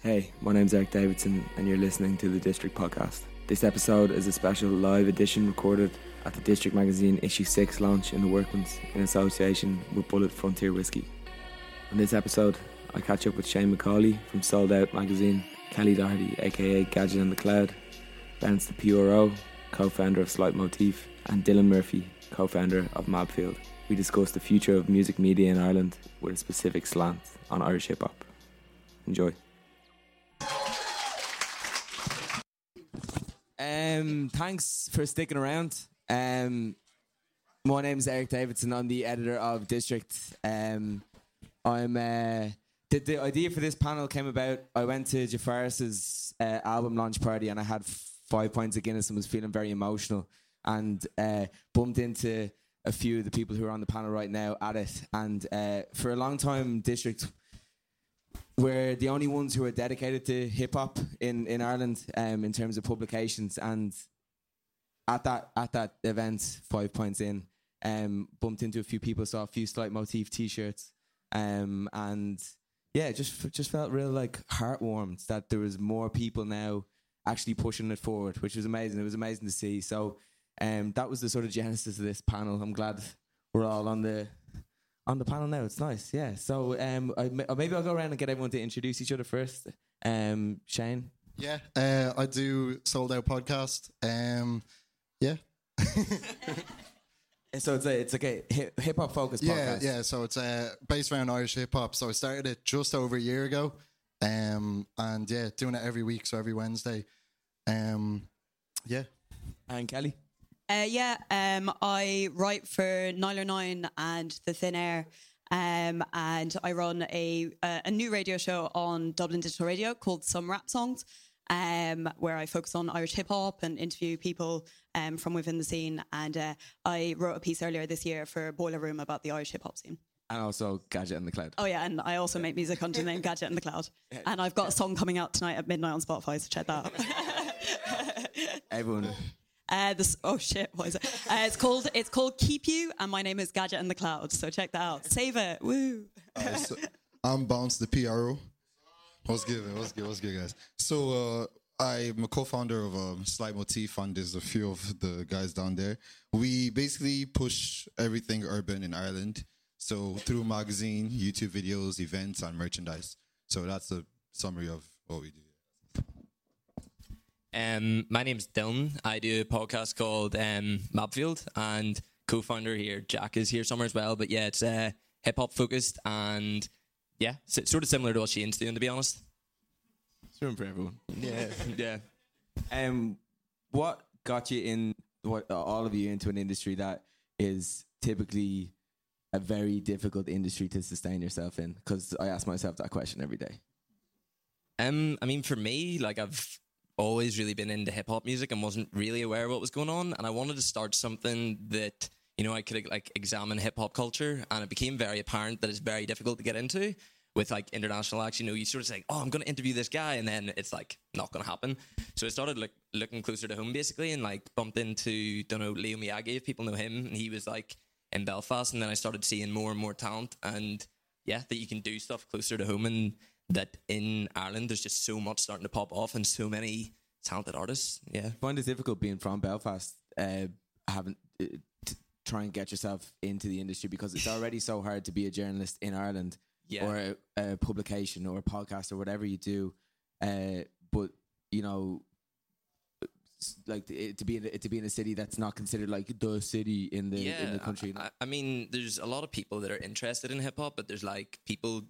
Hey, my name's Eric Davidson, and you're listening to the District Podcast. This episode is a special live edition recorded at the District Magazine Issue 6 launch in the Workman's in association with Bulleit Frontier Whiskey. On this episode, I catch up with Shane McCauley from Sold Out Magazine, Kelly Doherty, aka Gadget and the Cloud, Bounce the PRO, co founder of Slight Motif, and Dylan Murphy, co founder of Mabfield. We discuss the future of music media in Ireland with a specific slant on Irish hip hop. Enjoy. Um, thanks for sticking around. Um, my name is Eric Davidson. I'm the editor of District. Um, I'm uh, the, the idea for this panel came about. I went to Jafaris's uh, album launch party and I had five pints of Guinness and was feeling very emotional and uh, bumped into a few of the people who are on the panel right now at it. And uh, for a long time, District we're the only ones who are dedicated to hip hop in, in Ireland um, in terms of publications. And at that at that event, five points in, um, bumped into a few people, saw a few slight motif T-shirts, um, and yeah, just just felt real like heartwarmed that there was more people now actually pushing it forward, which was amazing. It was amazing to see. So um, that was the sort of genesis of this panel. I'm glad we're all on the on the panel now. It's nice, yeah. So um, I, maybe I'll go around and get everyone to introduce each other first. Um, Shane. Yeah, uh, I do sold out podcast. Um, yeah. so it's a it's like a hip hop focused yeah, podcast. Yeah, So it's uh, based around Irish hip hop. So I started it just over a year ago, um, and yeah, doing it every week. So every Wednesday. Um, yeah. And Kelly. Uh, yeah, um, I write for 909 and The Thin Air. Um, and I run a, uh, a new radio show on Dublin Digital Radio called Some Rap Songs, um, where I focus on Irish hip hop and interview people um, from within the scene. And uh, I wrote a piece earlier this year for Boiler Room about the Irish hip hop scene. And also Gadget in the Cloud. Oh yeah, and I also make music under the name Gadget in the Cloud. And I've got a song coming out tonight at midnight on Spotify, so check that out. Everyone uh, this, oh shit, what is it? Uh, it's called it's called Keep You, and my name is Gadget and the Cloud. So check that out. Save it. Woo. Uh, so I'm Bounce the PRO. What's good. What's good? What's good, guys? So uh, I'm a co-founder of um, Slight Motif, and there's a few of the guys down there. We basically push everything urban in Ireland. So through magazine, YouTube videos, events, and merchandise. So that's a summary of what we do. Um, my name's Dylan. I do a podcast called um, Mabfield, and co-founder here, Jack, is here somewhere as well. But yeah, it's uh, hip hop focused, and yeah, it's sort of similar to what Shane's doing, to be honest. It's room for everyone. Yeah, yeah. Um, what got you in? What all of you into an industry that is typically a very difficult industry to sustain yourself in? Because I ask myself that question every day. Um, I mean, for me, like I've always really been into hip hop music and wasn't really aware of what was going on. And I wanted to start something that, you know, I could like examine hip hop culture. And it became very apparent that it's very difficult to get into with like international acts. You know, you sort of say, oh, I'm going to interview this guy. And then it's like not going to happen. So I started like looking closer to home basically and like bumped into, don't know, Leo Miyagi, if people know him. And he was like in Belfast. And then I started seeing more and more talent. And yeah, that you can do stuff closer to home. And that in Ireland there's just so much starting to pop off and so many talented artists. Yeah, I find it difficult being from Belfast, uh, having uh, to try and get yourself into the industry because it's already so hard to be a journalist in Ireland, yeah. or a, a, publication or a podcast or whatever you do. Uh, but you know, like to be in a, to be in a city that's not considered like the city in the yeah, in the country. I, I mean, there's a lot of people that are interested in hip hop, but there's like people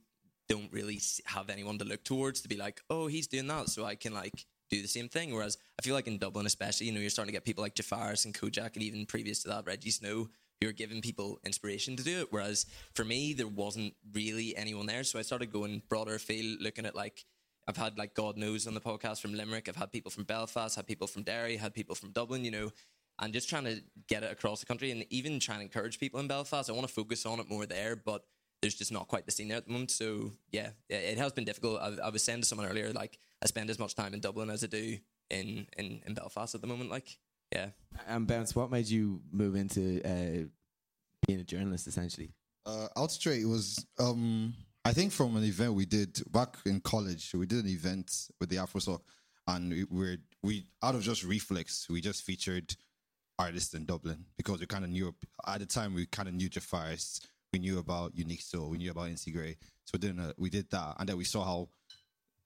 don't really have anyone to look towards to be like, oh, he's doing that, so I can like do the same thing. Whereas I feel like in Dublin, especially, you know, you're starting to get people like Jafaris and Kojak, and even previous to that, Rejjie Snow, who are giving people inspiration to do it. Whereas for me, there wasn't really anyone there, so I started going broader field, looking at like. I've had like GodKnows on the podcast from Limerick. I've had people from Belfast, had people from Derry, had people from Dublin. You know, and just trying to get it across the country, and even trying to encourage people in Belfast. I want to focus on it more there, but there's just not quite the scene there at the moment. So yeah, it has been difficult. I, I was saying to someone earlier, like I spend as much time in Dublin as I do in in, in Belfast at the moment. Like yeah. And bounce, what made you move into uh, being a journalist essentially? Uh, out was um, I think from an event we did back in college, we did an event with the Afrosoc, and we were we out of just reflex, we just featured artists in Dublin because we kind of knew at the time we kind of knew Jafaris, we knew about Unique Soul, we knew about NC Gray, so we did a, we did that, and then we saw how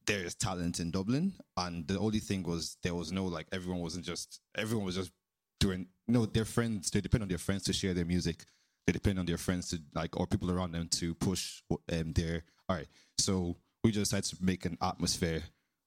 there is talent in Dublin, and the only thing was there was no like everyone wasn't just everyone was just doing no their friends they depend on their friends to share their music. They depend on their friends to like or people around them to push um their all right. So we just decided to make an atmosphere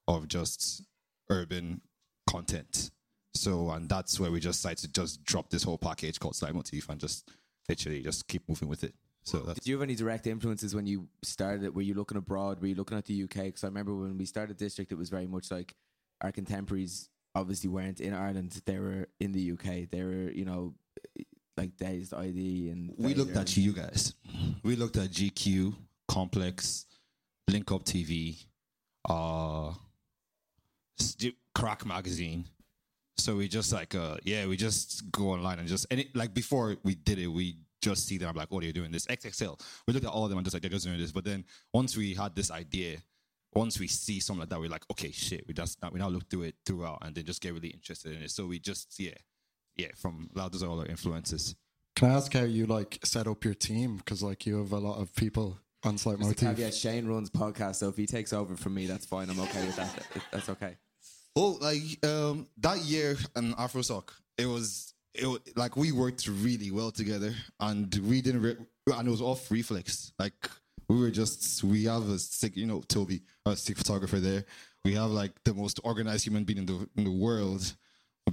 of just urban content. So and that's where we just decided to just drop this whole package called Slight Motif and just literally just keep moving with it so Did you have any direct influences when you started it? Were you looking abroad? Were you looking at the UK? Because I remember when we started District, it was very much like our contemporaries obviously weren't in Ireland. They were in the UK. They were, you know, like Dazed i-D and we looked at you guys. We looked at GQ, Complex, Link Up TV, uh, Crack Magazine. So we just like, uh, yeah, we just go online and just, and it, like before we did it, we just see them. I'm like, oh, they're doing this. XXL. We looked at all of them and just like, they're just doing this. But then once we had this idea, once we see something like that, we're like, okay, shit, we just we now look through it throughout and then just get really interested in it. So we just, yeah, yeah, from loud those are all our influences. Can I ask how you like set up your team? Because like you have a lot of people on Slight Just a Motif. caveat, Shane runs podcast, so if he takes over from me, that's fine. I'm okay with that. That's okay. Oh, like um, that year in AfroSoc, it was it like we worked really well together, and we didn't, re- and it was off reflex. Like we were just we have a sick, you know, Toby, a sick photographer there. We have like the most organized human being in the in the world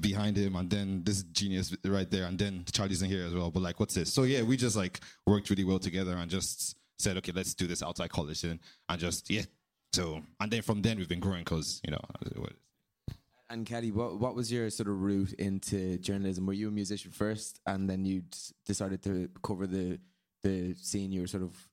behind him, and then this genius right there, and then Charlie's in here as well. But like, what's this? So yeah, we just like worked really well together, and just said, okay, let's do this outside college, and and just yeah. So and then from then we've been growing because you know. And Kelly, what what was your sort of route into journalism? Were you a musician first, and then you decided to cover the the scene you were sort of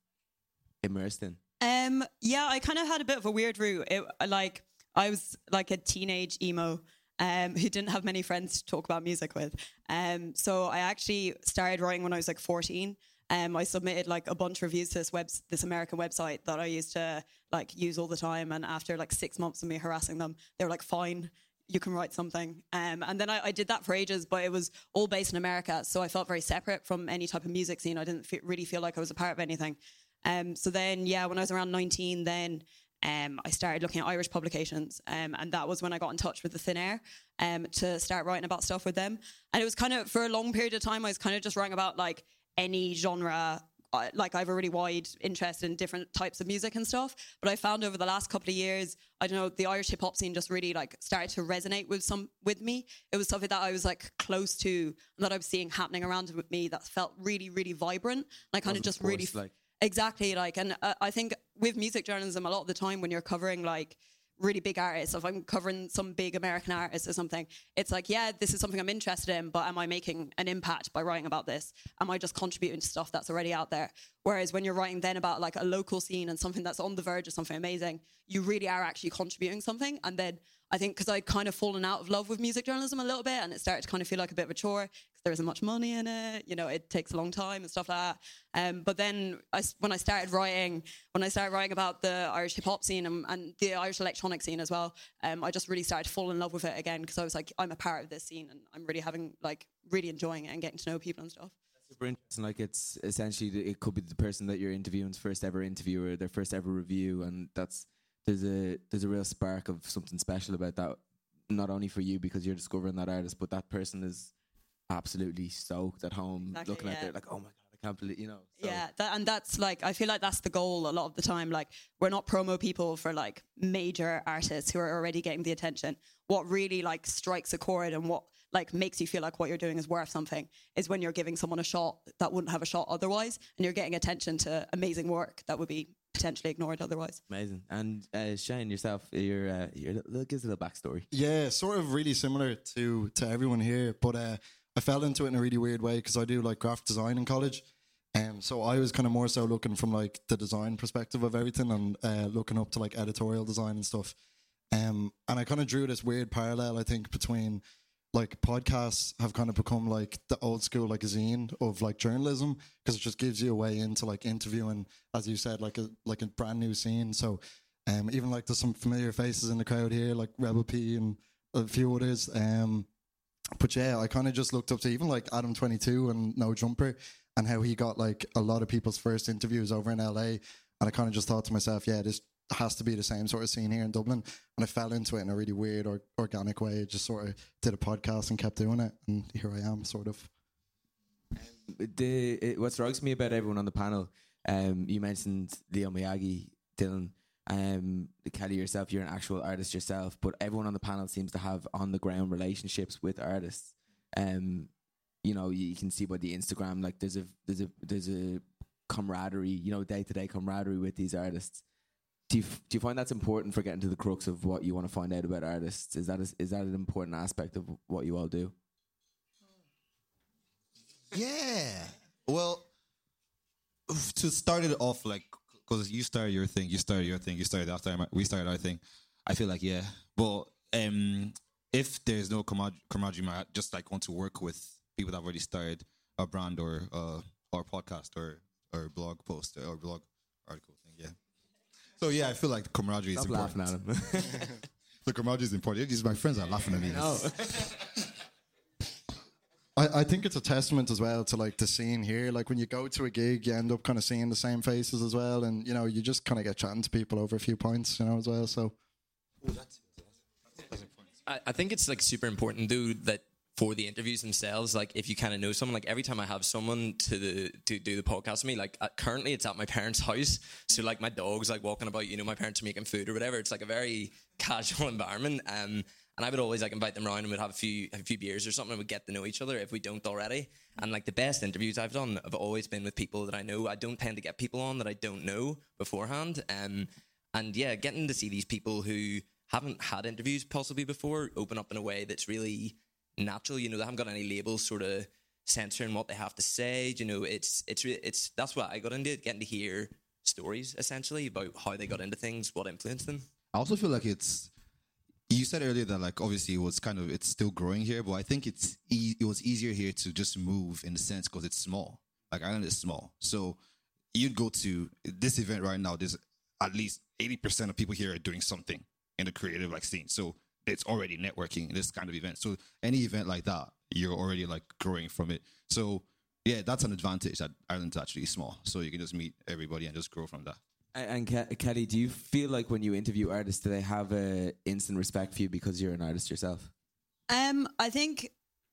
immersed in? Um, yeah, I kind of had a bit of a weird route. It, like I was like a teenage emo um, who didn't have many friends to talk about music with. Um, so I actually started writing when I was like 14. Um, I submitted like a bunch of reviews to this web, this American website that I used to like use all the time. And after like six months of me harassing them, they were like, "Fine, you can write something." Um, and then I, I did that for ages, but it was all based in America, so I felt very separate from any type of music scene. I didn't really feel like I was a part of anything. Um, so then, yeah, when I was around 19, then um, I started looking at Irish publications, um, and that was when I got in touch with the Thin Air um, to start writing about stuff with them. And it was kind of for a long period of time, I was kind of just writing about like any genre. Like I have a really wide interest in different types of music and stuff, but I found over the last couple of years, I don't know, the Irish hip hop scene just really like started to resonate with some with me. It was something that I was like close to, and that I was seeing happening around with me that felt really, really vibrant. And I kind of just really like- Exactly, like, and uh, I think with music journalism, a lot of the time when you're covering like really big artists, if I'm covering some big American artist or something, it's like, yeah, this is something I'm interested in, but am I making an impact by writing about this? Am I just contributing to stuff that's already out there? Whereas when you're writing then about like a local scene and something that's on the verge of something amazing, you really are actually contributing something. And then I think because I'd kind of fallen out of love with music journalism a little bit, and it started to kind of feel like a bit of a chore because there isn't much money in it. You know, it takes a long time and stuff like that. Um, but then I when I started writing, when I started writing about the Irish hip hop scene and, and the Irish electronic scene as well, um, I just really started to fall in love with it again because I was like, I'm a part of this scene and I'm really having like really enjoying it and getting to know people and stuff. super interesting. Like it's essentially it could be the person that you're interviewing's first ever interview or their first ever review, and that's there's a there's a real spark of something special about that. Not only for you because you're discovering that artist, but that person is absolutely stoked at home Exactly, looking at it like, oh my god, I can't believe you know. so- Yeah, that, and that's like I feel like that's the goal a lot of the time. Like we're not promo people for like major artists who are already getting the attention. What really like strikes a chord and what like makes you feel like what you're doing is worth something is when you're giving someone a shot that wouldn't have a shot otherwise, and you're getting attention to amazing work that would be potentially ignored otherwise. Amazing. And uh, Shane, yourself, you're, uh, you're, little- give us a little backstory. Yeah, sort of really similar to to everyone here, but uh, I fell into it in a really weird way because I do like graphic design in college. Um, so I was kind of more so looking from like the design perspective of everything and uh, looking up to like editorial design and stuff. Um, and I kind of drew this weird parallel, I think, between like podcasts have kind of become like the old school like zine of like journalism because it just gives you a way into like interviewing, as you said, like a like a brand new scene. So, um, even like there's some familiar faces in the crowd here, like Rebel P and a few others. Um, but yeah, I kind of just looked up to even like Adam Twenty Two and No Jumper, and how he got like a lot of people's first interviews over in LA. And I kind of just thought to myself, yeah, this has to be the same sort of scene here in Dublin. And I fell into it in a really weird or organic way. Just sort of did a podcast and kept doing it, and here I am, sort of. the it, what strikes me about everyone on the panel, um, you mentioned Leo Miyagi, Dylan, um, Kelly yourself. You're an actual artist yourself, but everyone on the panel seems to have on the ground relationships with artists. Um, you know, you, you can see by the Instagram, like there's a there's a there's a camaraderie, you know, day to day camaraderie with these artists. Do you do you find that's important for getting to the crux of what you want to find out about artists? Is that a, is that an important aspect of what you all do? Yeah. Well, to start it off, like, because you started your thing, you started your thing, you started after we started our thing. I feel like yeah, but um, if there's no camar- camaraderie, I just like want to work with people that have already started a brand or uh or podcast or or blog post or blog article thing. Yeah. So yeah, I feel like the camaraderie is Stop important. laughing at him. The camaraderie is important. These my friends are laughing at me. I, I think it's a testament as well to like the scene here. Like when you go to a gig, you end up kind of seeing the same faces as well, and you know you just kind of get chatting to people over a few points, you know, as well. So I, I think it's like super important, dude, that for the interviews themselves, like if you kind of know someone, like every time I have someone to the to do the podcast with me, like uh, currently it's at my parents' house, so like my dog's like walking about, you know, my parents are making food or whatever. It's like a very casual environment, um, and I would always like invite them around and we'd have a few a few beers or something, and we'd get to know each other if we don't already. And like the best interviews I've done have always been with people that I know. I don't tend to get people on that I don't know beforehand, um, and yeah, getting to see these people who haven't had interviews possibly before open up in a way that's really natural. You know, they haven't got any labels sort of censoring what they have to say. You know, it's it's it's that's what I got into getting to hear stories essentially about how they got into things, what influenced them. I also feel like it's. You said earlier that like obviously it was kind of it's still growing here, but I think it's e- it was easier here to just move in the sense because it's small. Like Ireland is small, so you'd go to this event right now. There's at least eighty percent of people here are doing something in the creative like scene, so it's already networking this kind of event. So any event like that, you're already like growing from it. So yeah, that's an advantage that Ireland's actually small, so you can just meet everybody and just grow from that. And, and Ke- Kelly, do you feel like when you interview artists, do they have a instant respect for you because you're an artist yourself? Um, I think.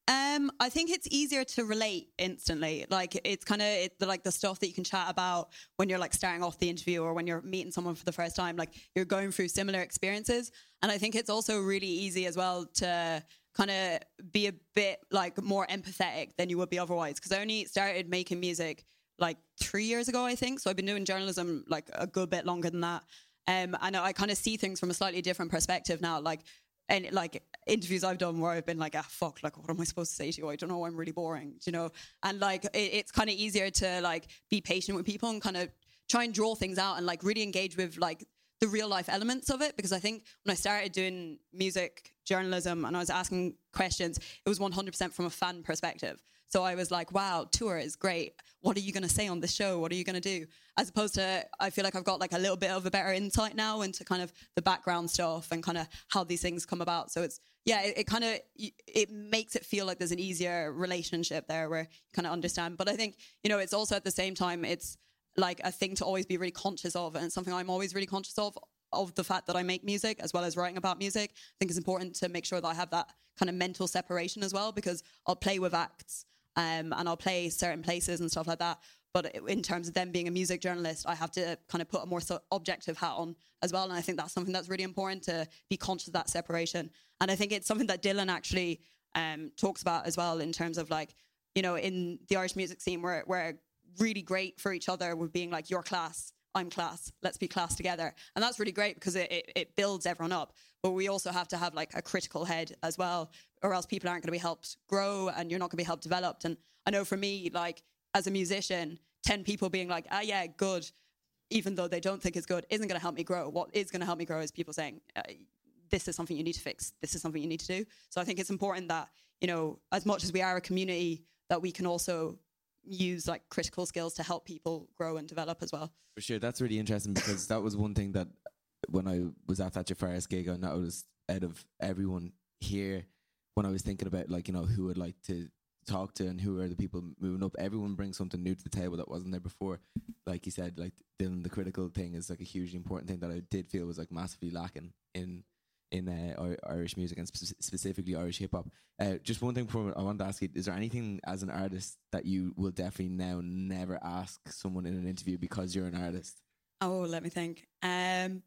Um, I think it's easier to relate instantly. Like it's kind of it, like the stuff that you can chat about when you're like starting off the interview or when you're meeting someone for the first time. Like you're going through similar experiences, and I think it's also really easy as well to kind of be a bit like more empathetic than you would be otherwise. Because I only started making music like three years ago, I think. So I've been doing journalism like a good bit longer than that. Um, and I kind of see things from a slightly different perspective now. Like, and like interviews I've done where I've been like, ah, fuck, like, what am I supposed to say to you? I don't know. I'm really boring, you know? And like, it, it's kind of easier to like be patient with people and kind of try and draw things out and like really engage with like the real life elements of it. Because I think when I started doing music journalism and I was asking questions, it was 100% from a fan perspective. So I was like, wow, tour is great. What are you going to say on the show? What are you going to do? As opposed to, I feel like I've got like a little bit of a better insight now into kind of the background stuff and kind of how these things come about. So it's, yeah, it, it kind of, it makes it feel like there's an easier relationship there where you kind of understand. But I think, you know, it's also at the same time, it's like a thing to always be really conscious of. And something I'm always really conscious of, of the fact that I make music as well as writing about music. I think it's important to make sure that I have that kind of mental separation as well because I'll play with acts um, and I'll play certain places and stuff like that. But in terms of them being a music journalist, I have to kind of put a more so objective hat on as well. And I think that's something that's really important to be conscious of that separation. And I think it's something that Dylan actually um, talks about as well in terms of like, you know, in the Irish music scene, we're, we're really great for each other with being like, your class, I'm class, let's be class together. And that's really great because it, it, it builds everyone up. But we also have to have like a critical head as well, or else people aren't going to be helped grow and you're not going to be helped developed. And I know for me, like as a musician, 10 people being like, ah, yeah, good, even though they don't think it's good, isn't going to help me grow. What is going to help me grow is people saying, uh, this is something you need to fix. This is something you need to do. So I think it's important that you know, as much as we are a community, that we can also use like critical skills to help people grow and develop as well. For sure, that's really interesting because that was one thing that when I was at that Jafaris gig, and I noticed out of everyone here, when I was thinking about like you know who I'd like to talk to and who are the people moving up, everyone brings something new to the table that wasn't there before. Like you said, like Dylan, the critical thing is like a hugely important thing that I did feel was like massively lacking in in uh, Irish music and spe- specifically Irish hip hop. Uh, just one thing before I wanted to ask you: Is there anything as an artist that you will definitely now never ask someone in an interview because you're an artist? Oh, let me think. Um,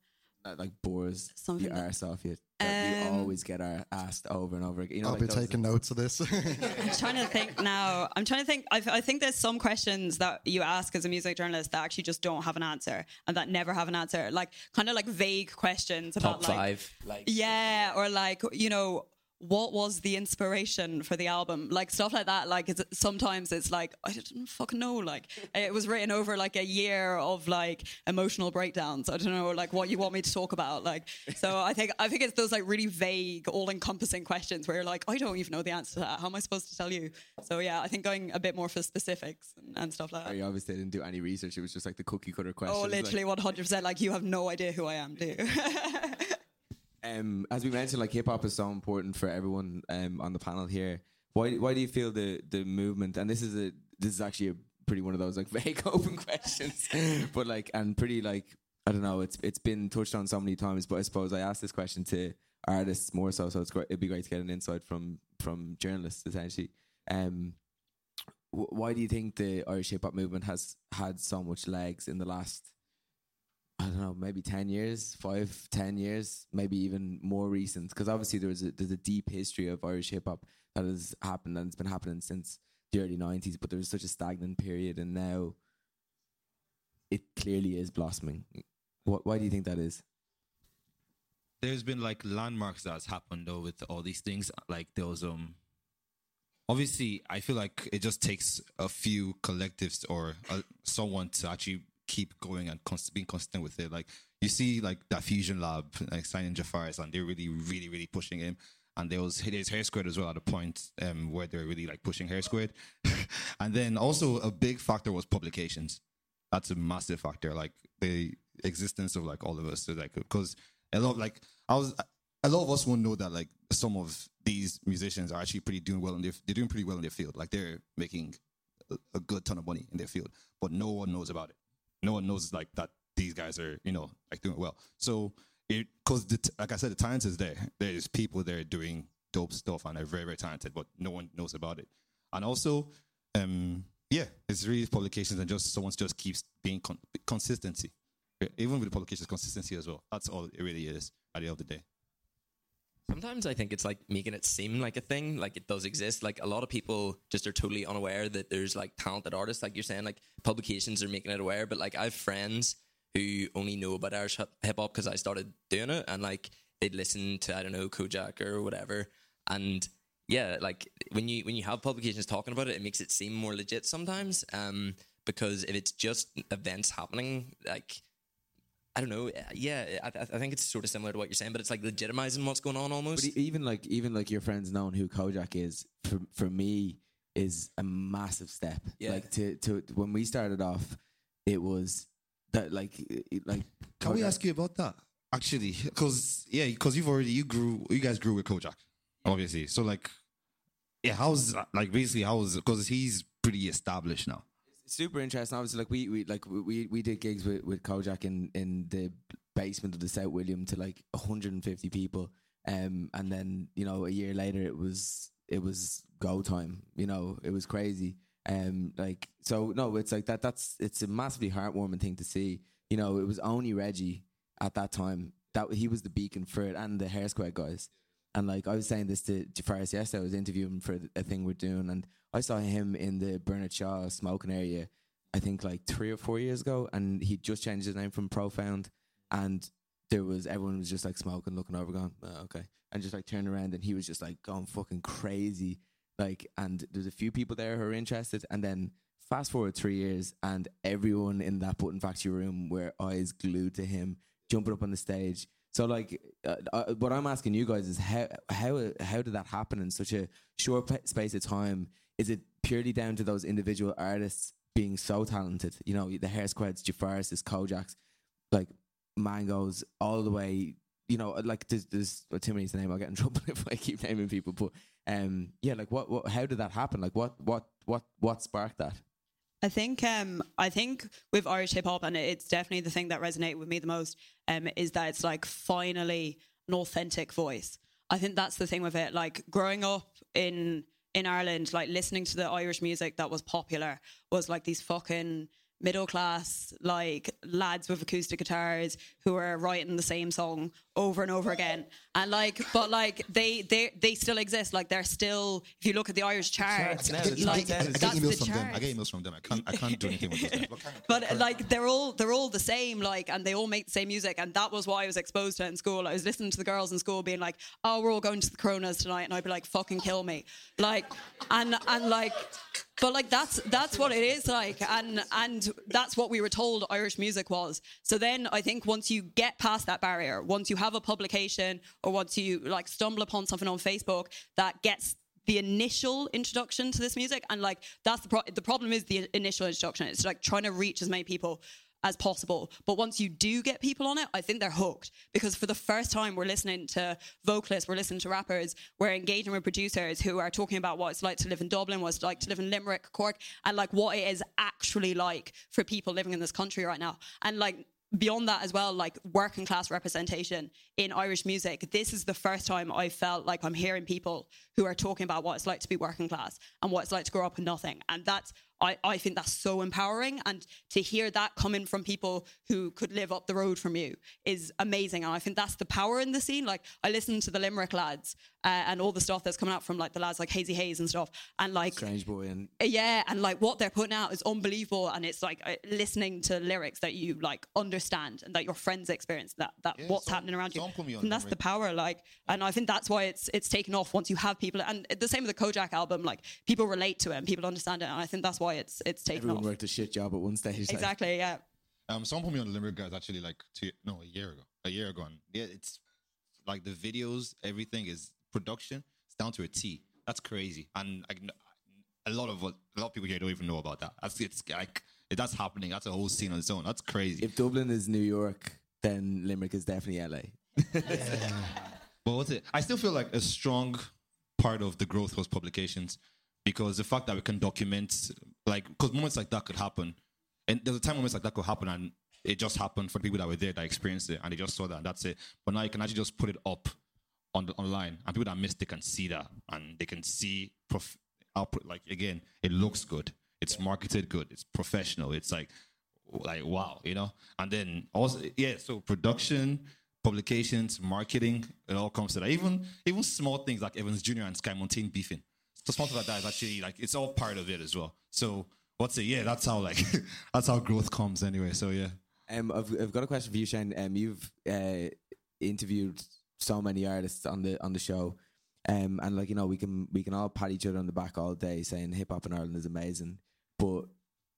That like bores Something the that- arse off you. That you Um, always get ar- asked over and over again. You know, I'll like be those- taking notes of this. I'm trying to think now. I'm trying to think. I, I think there's some questions that you ask as a music journalist that actually just don't have an answer and that never have an answer. Like kind of like vague questions about Top like five. Like yeah, or like you know what was the inspiration for the album, like stuff like that. Like it's, sometimes it's like I didn't fucking know. Like it was written over like a year of like emotional breakdowns. I don't know like what you want me to talk about. Like so, I think I think it's those like really vague, all-encompassing questions where you're like, I don't even know the answer to that. How am I supposed to tell you? So yeah, I think going a bit more for specifics and, and stuff like that. you obviously didn't do any research. It was just like the cookie cutter question. Oh, literally 100%. Like you have no idea who I am, do you? um, as we mentioned, like hip hop is so important for everyone um, on the panel here. Why why do you feel the the movement? And this is a this is actually a pretty one of those like vague open questions, but like and pretty like I don't know. It's it's been touched on so many times, but I suppose I asked this question to artists more so. So it's great. It'd be great to get an insight from from journalists essentially. Um, wh- why do you think the Irish hip hop movement has had so much legs in the last I don't know, maybe ten years, five, ten years, maybe even more recent. Because obviously there was a, there's a deep history of Irish hip hop that has happened and it's been happening since the early nineties. But there was such a stagnant period, and now it clearly is blossoming. What? Why do you think that is? there's been like landmarks that's happened though with all these things like there was um obviously i feel like it just takes a few collectives or uh, someone to actually keep going and being consistent with it like you see like that fusion lab like signing jafaris and they're really really really pushing him and there was there's Hare Squead as well at a point um, where they're really like pushing Hare Squead and then also a big factor was publications that's a massive factor. Like the existence of like all of us, so like because a lot like I was a lot of us won't know that like some of these musicians are actually pretty doing well in their they're doing pretty well in their field. Like they're making a good ton of money in their field, but no one knows about it. No one knows like that these guys are you know like doing well. So it because like I said, the talent is there. There's people there doing dope stuff and they're very very talented, but no one knows about it. And also, um, yeah, it's really publications and just someone just keeps being con- consistency. Even with the publications, consistency as well. That's all it really is at the end of the day. Sometimes I think it's like making it seem like a thing, like it does exist. Like a lot of people just are totally unaware that there's like talented artists, like you're saying, like publications are making it aware. But like I have friends who only know about Irish hip hop because I started doing it, and like they'd listen to I don't know Kojak or whatever, and yeah, like when you when you have publications talking about it, it makes it seem more legit sometimes. Um, because if it's just events happening, like I don't know. Uh, yeah, I, I think it's sort of similar to what you're saying, but it's like legitimizing what's going on almost. But even like even like your friends knowing who Kojak is for for me is a massive step. Yeah. Like to to when we started off, it was that like it- like. Can we ask you about that? Actually, because yeah, because you've already you grew, you guys grew with Kojak, obviously. So like, yeah, how's like basically how's because he's pretty established now. Super interesting. Obviously, like we, we like we we did gigs with, with Kojak in in the basement of the South William to like 150 people, um, and then you know a year later it was it was go time. You know, it was crazy. Um, like so, no, it's like that. That's it's a massively heartwarming thing to see. You know, it was only Rejjie at that time that he was the beacon for it, and the Hare Squead guys. And like I was saying this to Jafaris yesterday, I was interviewing him for a thing we're doing, and I saw him in the Bernard Shaw smoking area, I think like three or four years ago, and he just changed his name from Profound, and there was everyone was just like smoking, looking over, going, oh, okay, and just like turned around, and he was just like going fucking crazy, like, and there's a few people there who are interested, and then fast forward three years, and everyone in that button factory room were eyes glued to him, jumping up on the stage, So like, uh, uh, what I'm asking you guys is how how how did that happen in such a short pa- space of time? Is it purely down to those individual artists being so talented? You know, the Hare Squeads, Jafaris, Kojaks, like Mangoes, all the way. You know, like there's, there's well, name. I'll get in trouble if I keep naming people. But um, yeah, like what, what? How did that happen? Like what what what what sparked that? I think um I think with Irish hip hop and it's definitely the thing that resonated with me the most um is that it's like finally an authentic voice. I think that's the thing with it. Like growing up in in Ireland, like listening to the Irish music that was popular was like these fucking middle class like lads with acoustic guitars who are writing the same song over and over again. And like but like they they they still exist. Like they're still if you look at the irish charts I get, like I get, I get that's the emails from them. I get emails from them. I can't I can't do anything with those guys. What kind of- but like they're all they're all the same like and they all make the same music. And that was what I was exposed to in school. I was listening to the girls in school being like oh we're all going to the Coronas tonight. And I'd be like fucking kill me. Like and and like but like that's that's what it is like. And and that's what we were told Irish music was. So then I think once you get past that barrier once you have a publication or once you like stumble upon something on Facebook that gets the initial introduction to this music and like that's the pro- the problem is the initial introduction. It's like trying to reach as many people as possible. But once you do get people on it i think they're hooked. Because for the first time we're listening to vocalists we're listening to rappers we're engaging with producers who are talking about what it's like to live in dublin what it's like to live in limerick cork and like what it is actually like for people living in this country right now. And like beyond that as well, like working class representation in Irish music, this is the first time I felt like I'm hearing people who are talking about what it's like to be working class and what it's like to grow up with nothing. And that's, I, I think that's so empowering. And to hear that coming from people who could live up the road from you is amazing. And I think that's the power in the scene. Like I listen to the Limerick lads uh, and all the stuff that's coming out from like the lads like Hazey Haze and stuff. And like, Strange boy and yeah, and like what they're putting out is unbelievable, and it's like uh, listening to lyrics that you like understand and that your friends experience that that Yeah, what's some- happening around you. And that's the power, like, and I think that's why it's it's taken off once you have people, and the same with the Kojak album, like people relate to it and people understand it, and I think that's why it's it's taken everyone off. worked a shit job at one stage. like- Exactly, yeah. Um, someone put me on the Limerick guys actually like two, no, a year ago. A year ago, and yeah, it's like the videos, everything is production. It's down to a T. That's crazy, and like, n- a lot of what a lot of people here don't even know about that. That's it's like that's happening. That's a whole scene on its own. That's crazy. If Dublin is New York, then Limerick is definitely LA. But what's it? I still feel like a strong part of the growth was publications because the fact that we can document, like, because moments like that could happen, and there's a time moments like that could happen, and it just happened for the people that were there that experienced it, and they just saw that, and that's it. But now you can actually just put it up on the online, and people that missed it can see that, and they can see prof- output. Like again, it looks good, it's marketed good, it's professional, it's like, like wow, you know. And then also, yeah, so production publications, marketing, it all comes to that. Even even small things like Evans Jr. and Sky Mountain beefing. So stuff that is actually like it's all part of it as well. So what's it? Yeah, that's how like that's how growth comes anyway. So yeah. Um, I've, I've got a question for you, Shane. Um, you've uh, interviewed so many artists on the on the show, um, and like you know, we can we can all pat each other on the back all day saying hip hop in Ireland is amazing, but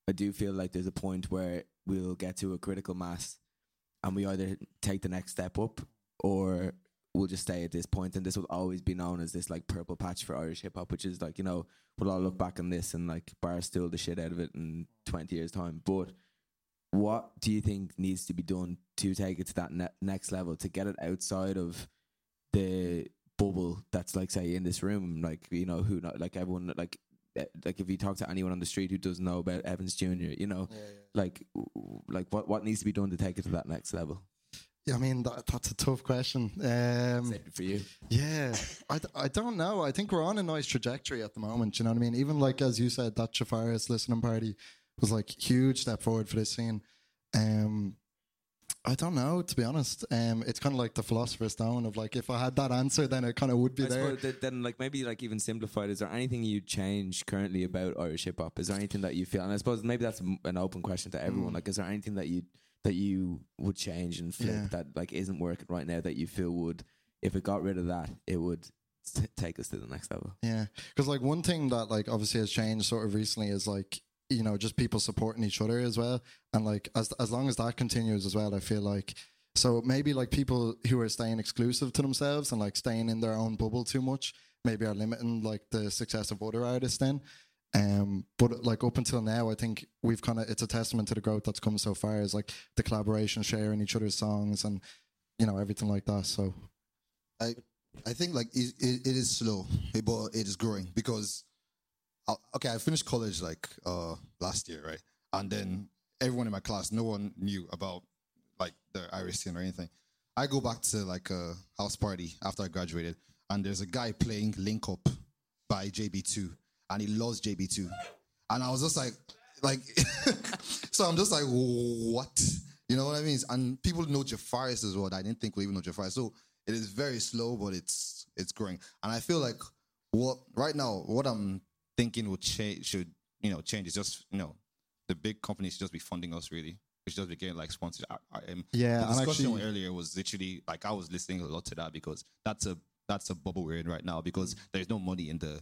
I do feel like there's a point where we'll get to a critical mass, and we either take the next step up or we'll just stay at this point, and this will always be known as this like purple patch for Irish hip hop, which is like you know we'll all look back on this and like bar still the shit out of it in twenty years time, but what do you think needs to be done to take it to that ne- next level to get it outside of the bubble that's like say in this room? Like you know who not like everyone like eh, like if you talk to anyone on the street who doesn't know about Evans Jr you know like w- w- like what what needs to be done to take it to that next level? Yeah, I mean that, that's a tough question. Um, Save it for you Yeah, I, I don't know. I think we're on a nice trajectory at the moment. You know what I mean? Even like as you said, that Jafaris listening party was like huge step forward for this scene. Um, I don't know to be honest. Um, it's kind of like the philosopher's stone of like if I had that answer, then it kind of would be I there. that- then like maybe like even simplified is there anything you change currently about Irish hip hop is there anything that you feel and I suppose maybe that's an open question to everyone like is there anything that you that you would change and flip Yeah. that like isn't working right now that you feel would if it got rid of that it would t- take us to the next level Yeah, because like one thing that like obviously has changed sort of recently is like you know just people supporting each other as well, and like as as long as that continues as well, I feel like So maybe like people who are staying exclusive to themselves and like staying in their own bubble too much, maybe are limiting like the success of other artists then. Um, but like up until now, I think we've kind of it's a testament to the growth that's come so far. Is like the collaboration, sharing each other's songs, and you know everything like that. So I I think like it, it, it is slow, eh, but it is growing because uh, okay, I finished college like uh last year, right? And then everyone in my class, no one knew about like the Irish scene or anything. I go back to like a house party after I graduated, and there's a guy playing Link Up by JB2, and he loves JB2, and I was just like, like, so I'm just like, what? You know what I mean? And people know Jafaris as well. I didn't think we even know Jafaris. So it is very slow, but it's it's growing. And I feel like what right now, what I'm thinking would change should you know change is just you know the big companies should just be funding us really. We should just be getting like sponsored. I, I, um, Yeah, the and discussion actually- earlier was literally like I was listening a lot to that because that's a that's a bubble we're in right now because there's no money in the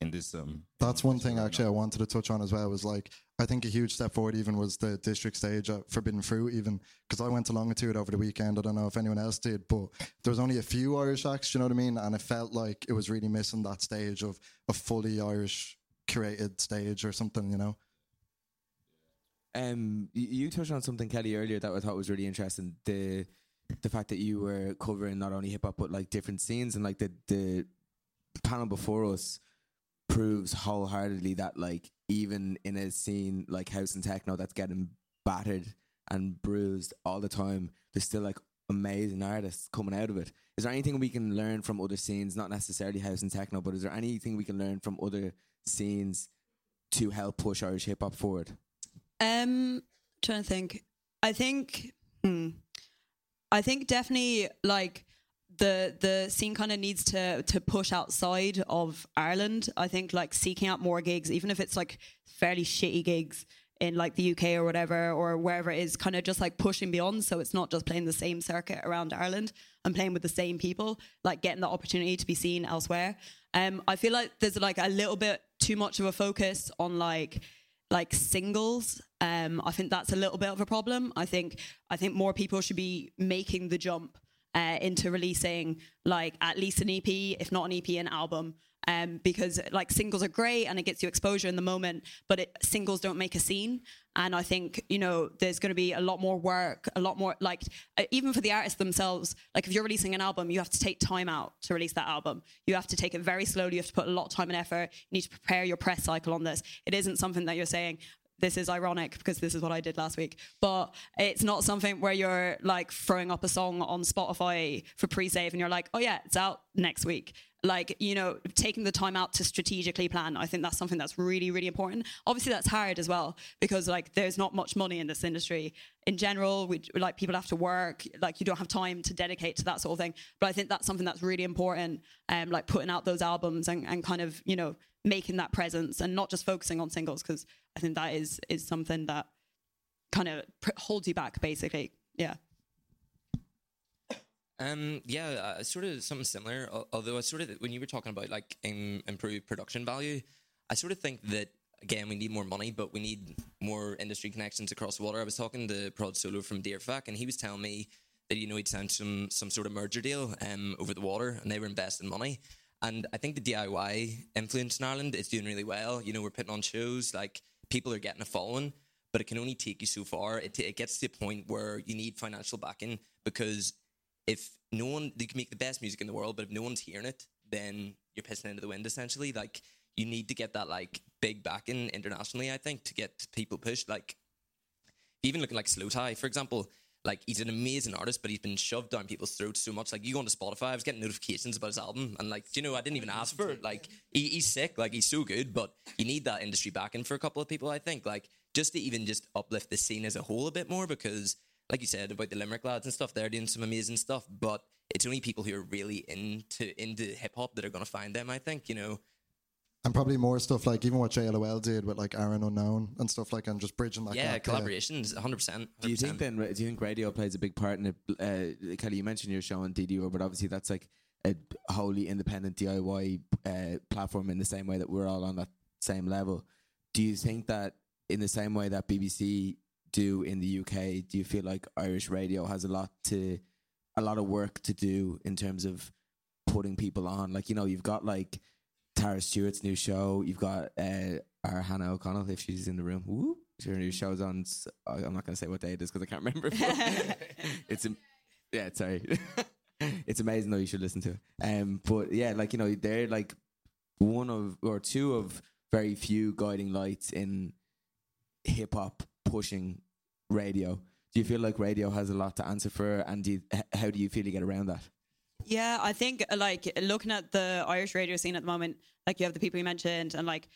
in this um That's one thing right actually I wanted to touch on as well was like I think a huge step forward even was the district stage at Forbidden Fruit even because I went along to it over the weekend. I don't know if anyone else did but there was only a few Irish acts you know what I mean? And it felt like it was really missing that stage of a fully Irish curated stage or something you know? Um, you touched on something, Kelly, earlier that I thought was really interesting. The the fact that you were covering not only hip hop but like different scenes, and like the the panel before us proves wholeheartedly that like even in a scene like house and techno that's getting battered and bruised all the time, there's still like amazing artists coming out of it. Is there anything we can learn from other scenes, not necessarily house and techno, but is there anything we can learn from other scenes to help push Irish hip hop forward? Um, trying to think. I think. Hmm, I think definitely like the the scene kind of needs to to push outside of Ireland. I think like seeking out more gigs, even if it's like fairly shitty gigs in like the UK or whatever or wherever it is, kind of just like pushing beyond. So it's not just playing the same circuit around Ireland and playing with the same people, like getting the opportunity to be seen elsewhere. Um, I feel like there's like a little bit too much of a focus on like like singles. Um, I think that's a little bit of a problem. I think I think more people should be making the jump uh, into releasing like at least an EP, if not an EP, an album. Um, because like singles are great and it gets you exposure in the moment, but it, singles don't make a scene. And I think you know there's going to be a lot more work, a lot more like uh, even for the artists themselves. Like if you're releasing an album, you have to take time out to release that album. You have to take it very slowly. You have to put a lot of time and effort. You need to prepare your press cycle on this. It isn't something that you're saying this is ironic because this is what I did last week. But it's not something where you're like throwing up a song on Spotify for pre-save and you're like, oh yeah, it's out next week. Like, you know, taking the time out to strategically plan. I think that's something that's really, really important. Obviously that's hard as well because like there's not much money in this industry. In general, we like people have to work, like you don't have time to dedicate to that sort of thing. But I think that's something that's really important. Um, like putting out those albums and, and kind of, you know, making that presence and not just focusing on singles because I think that is is something that kind of pr- holds you back basically. Yeah. Um, yeah, uh, sort of something similar. Although I sort of, when you were talking about like im- improved production value, I sort of think that again we need more money, but we need more industry connections across the water. I was talking to Prod Solo from Deerfack, and he was telling me that you know he'd signed some some sort of merger deal um over the water, and they were investing money. And I think the DIY influence in Ireland is doing really well. You know, we're putting on shows, like people are getting a following, but it can only take you so far. It, it gets to the point where you need financial backing because if no one you can make the best music in the world, but if no one's hearing it, then you're pissing into the wind essentially. Like you need to get that like big backing internationally, I think, to get people pushed. Like even looking like Slow Tie, for example, like he's an amazing artist, but he's been shoved down people's throats so much. Like you go onto Spotify, I was getting notifications about his album, and like, you know, I didn't even ask for it. Like he, he's sick, like he's so good, but you need that industry backing for a couple of people. I think, like just to even just uplift the scene as a whole a bit more, because like you said about the Limerick lads and stuff, they're doing some amazing stuff, but it's only people who are really into into hip hop that are going to find them. I think, you know. And probably more stuff like even what JyellowL did with like Aaron Unknown and stuff like and just bridging that yeah, gap, collaborations, hundred percent. Do you think then? Do you think radio plays a big part in it? Uh, Kelly, you mentioned your show on DDR, but obviously that's like a wholly independent DIY uh, platform in the same way that we're all on that same level. Do you think that in the same way that BBC do in the UK, do you feel like Irish radio has a lot to a lot of work to do in terms of putting people on? Like you know, you've got like Tara Stewart's new show. You've got uh, our Hannah O'Connell if she's in the room. Woo! Her new show's on. I'm not going to say what day it is because I can't remember. it's am- yeah, sorry. it's amazing though. You should listen to it. Um, but yeah, like you know, they're like one of or two of very few guiding lights in hip hop pushing radio. Do you feel like radio has a lot to answer for, and do you, how do you feel you get around that? Yeah, I think uh, like looking at the Irish radio scene at the moment, like you have the people you mentioned and like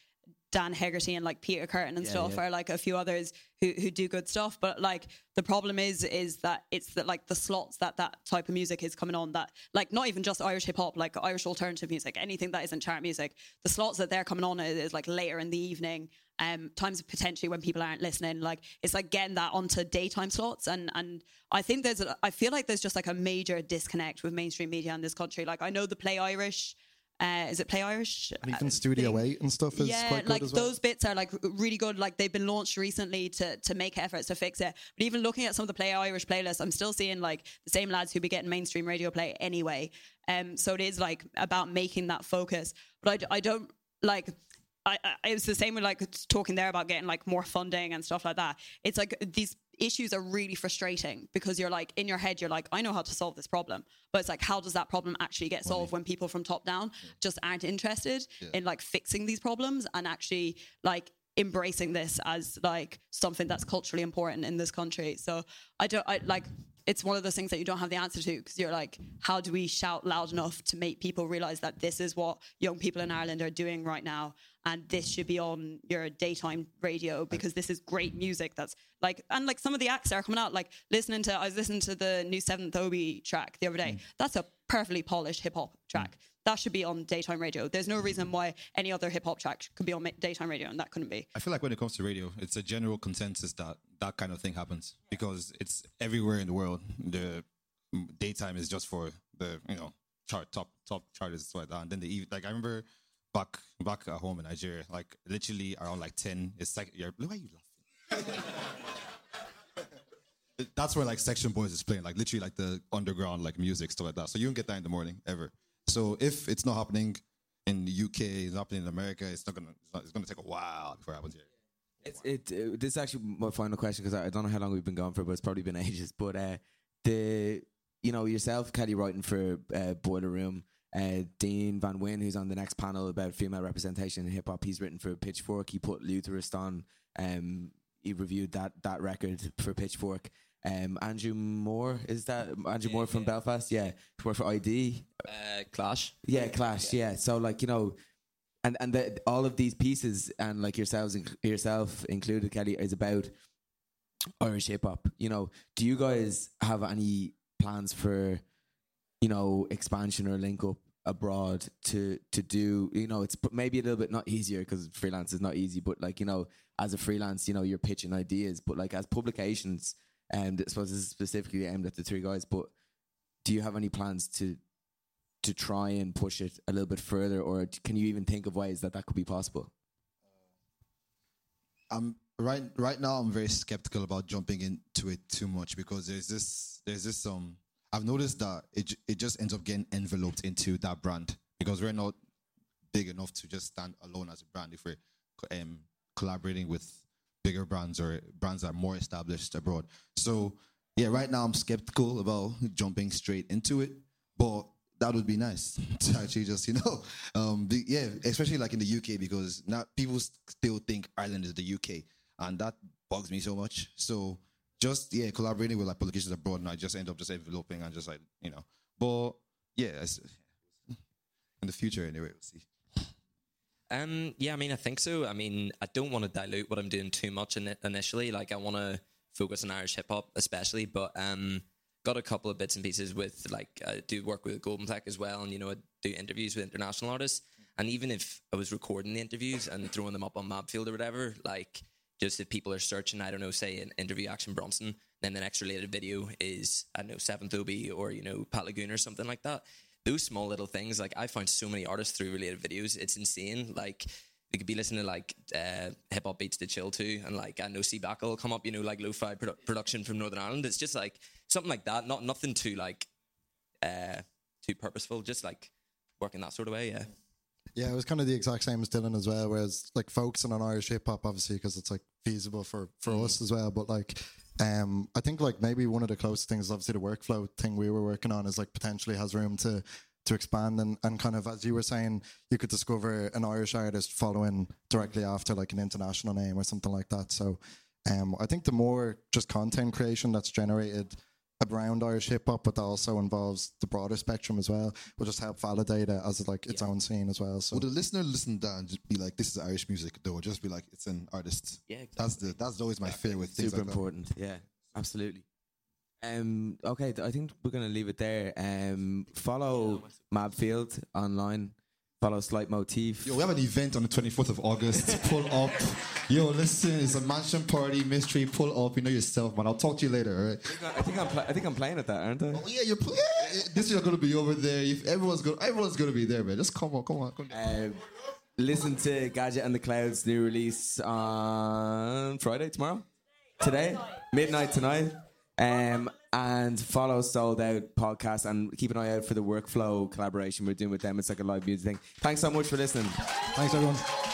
Dan Hegarty and like Peter Curtin and Yeah, stuff yeah. are like a few others who who do good stuff. But like the problem is is that it's that like the slots that that type of music is coming on that like not even just Irish hip hop, like Irish alternative music, anything that isn't chart music. The slots that they're coming on is, is like later in the evening. Um, times potentially when people aren't listening, like it's like getting that onto daytime slots, and and I think there's, a, I feel like there's just like a major disconnect with mainstream media in this country. Like I know the Play Irish, uh, is it Play Irish? And even uh, Studio? 8 and stuff is yeah, quite good like as well. those bits are like really good. Like they've been launched recently to to make efforts to fix it. But even looking at some of the Play Irish playlists, I'm still seeing like the same lads who be getting mainstream radio play anyway. Um, so it is like about making that focus. But I, I don't like. I, I, it was the same with like talking there about getting like more funding and stuff like that. It's like these issues are really frustrating because you're like in your head you're like I know how to solve this problem, but it's like how does that problem actually get solved when people from top down just aren't interested in like fixing these problems and actually like embracing this as like something that's culturally important in this country. So I don't I like it's one of those things that you don't have the answer to because you're like, how do we shout loud enough to make people realize that this is what young people in Ireland are doing right now, and this should be on your daytime radio because this is great music. That's like, and like some of the acts that are coming out, like listening to, I was listening to the new Seventh Obi track the other day. Mm. That's a perfectly polished hip hop track. That should be on daytime radio. There's no reason why any other hip hop track could be on daytime radio, and that couldn't be. I feel like when it comes to radio, it's a general consensus that that kind of thing happens because it's everywhere in the world. The daytime is just for the you know chart top top charters and stuff like that. And then the like I remember back back at home in Nigeria, like literally around like ten, it's like you're why are you laughing? That's where like section boys is playing, like literally like the underground like music stuff like that. So you don't get that in the morning ever. So if it's not happening in the UK, it's not happening in America, it's not gonna it's, not, it's gonna take a while before it happens here. It's, it, uh, this is actually my final question because I, I don't know how long we've been going for, but it's probably been ages. But uh, the you know yourself, Kelly, writing for uh, Boiler Room. Uh, Dean Van Nguyen, who's on the next panel about female representation in hip hop, he's written for Pitchfork. He put Lutherist on. Um, he reviewed that that record for Pitchfork. Um, Andrew Moore is that Andrew Moore from Belfast? Yeah, he worked for i-D. Uh, Clash. Yeah, Clash. Yeah. So like you know, and and the, all of these pieces and like yourselves yourself included, Kelly, is about Irish hip hop. You know, do you guys have any plans for you know expansion or link up abroad to to do you know it's maybe a little bit not easier because freelance is not easy but like you know as a freelance you know you're pitching ideas but like as publications and I suppose this is specifically aimed at the three guys but do you have any plans to to try and push it a little bit further, or can you even think of ways that that could be possible? I'm right right now I'm very skeptical about jumping into it too much because there's this there's this um I've noticed that it it just ends up getting enveloped into that brand because we're not big enough to just stand alone as a brand if we're um, collaborating with bigger brands or brands that are more established abroad. So yeah, right now I'm skeptical about jumping straight into it, but that would be nice to actually just you know, um, yeah, especially like in the UK because now people still think Ireland is the UK, and that bugs me so much. So just yeah, collaborating with like publications abroad, and I just end up just enveloping and just like you know, but yeah, in the future anyway, we'll see. Um, yeah, I mean, I think so. I mean, I don't want to dilute what I'm doing too much in initially. Like, I want to focus on Irish hip hop, especially. But um, got a couple of bits and pieces with like I do work with GoldenPlec as well, and you know, I do interviews with international artists. And even if I was recording the interviews and throwing them up on Mapfield or whatever, like just if people are searching, I don't know, say an interview Action Bronson, then the next related video is I don't know Seventh Obi or you know Pat Lagoon or something like that. Those small little things, like I found so many artists through related videos. It's insane. Like we could be listening to like uh, hip hop beats to chill to, and like I know C Back will come up, you know, like lo-fi produ- production from Northern Ireland. It's just like something like that, not nothing too like uh, too purposeful, just like working that sort of way. Yeah. Yeah, it was kind of the exact same as Dylan as well. Whereas like focusing on an Irish hip hop, obviously, because it's like feasible for for us as well. But like, um, I think like maybe one of the closest things, obviously, the workflow thing we were working on is like potentially has room to to expand and and kind of as you were saying, you could discover an Irish artist following directly after like an international name or something like that. So, um, I think the more just content creation that's generated around Irish hip hop, but that also involves the broader spectrum as well, will just help validate it as like its own scene as well. So Would the listener listen to that and just be like, "This is Irish music," though, or just be like, "It's an artist"? Yeah, That's the that's always my fear with things Super like important. Yeah, absolutely. Um, okay, th- I think we're gonna leave it there. Um, follow Mabfield online. Follow Slight Motif. Yo, we have an event on the twenty fourth of August. pull up. Yo, listen, it's a mansion party mystery. Pull up. You know yourself, man. I'll talk to you later. All right. I think I'm. Pl- I think I'm playing at that, aren't I? Oh yeah, you're. Pl- yeah, this year gonna be over there. If everyone's gonna, everyone's gonna be there, man. Just come on, come on, come on. Um, listen to Gadget and the Clouds new release on Friday tomorrow, today, midnight tonight. Um, and follow Sold Out podcast and keep an eye out for the workflow collaboration we're doing with them. It's like a live music thing. Thanks so much for listening. thanks everyone.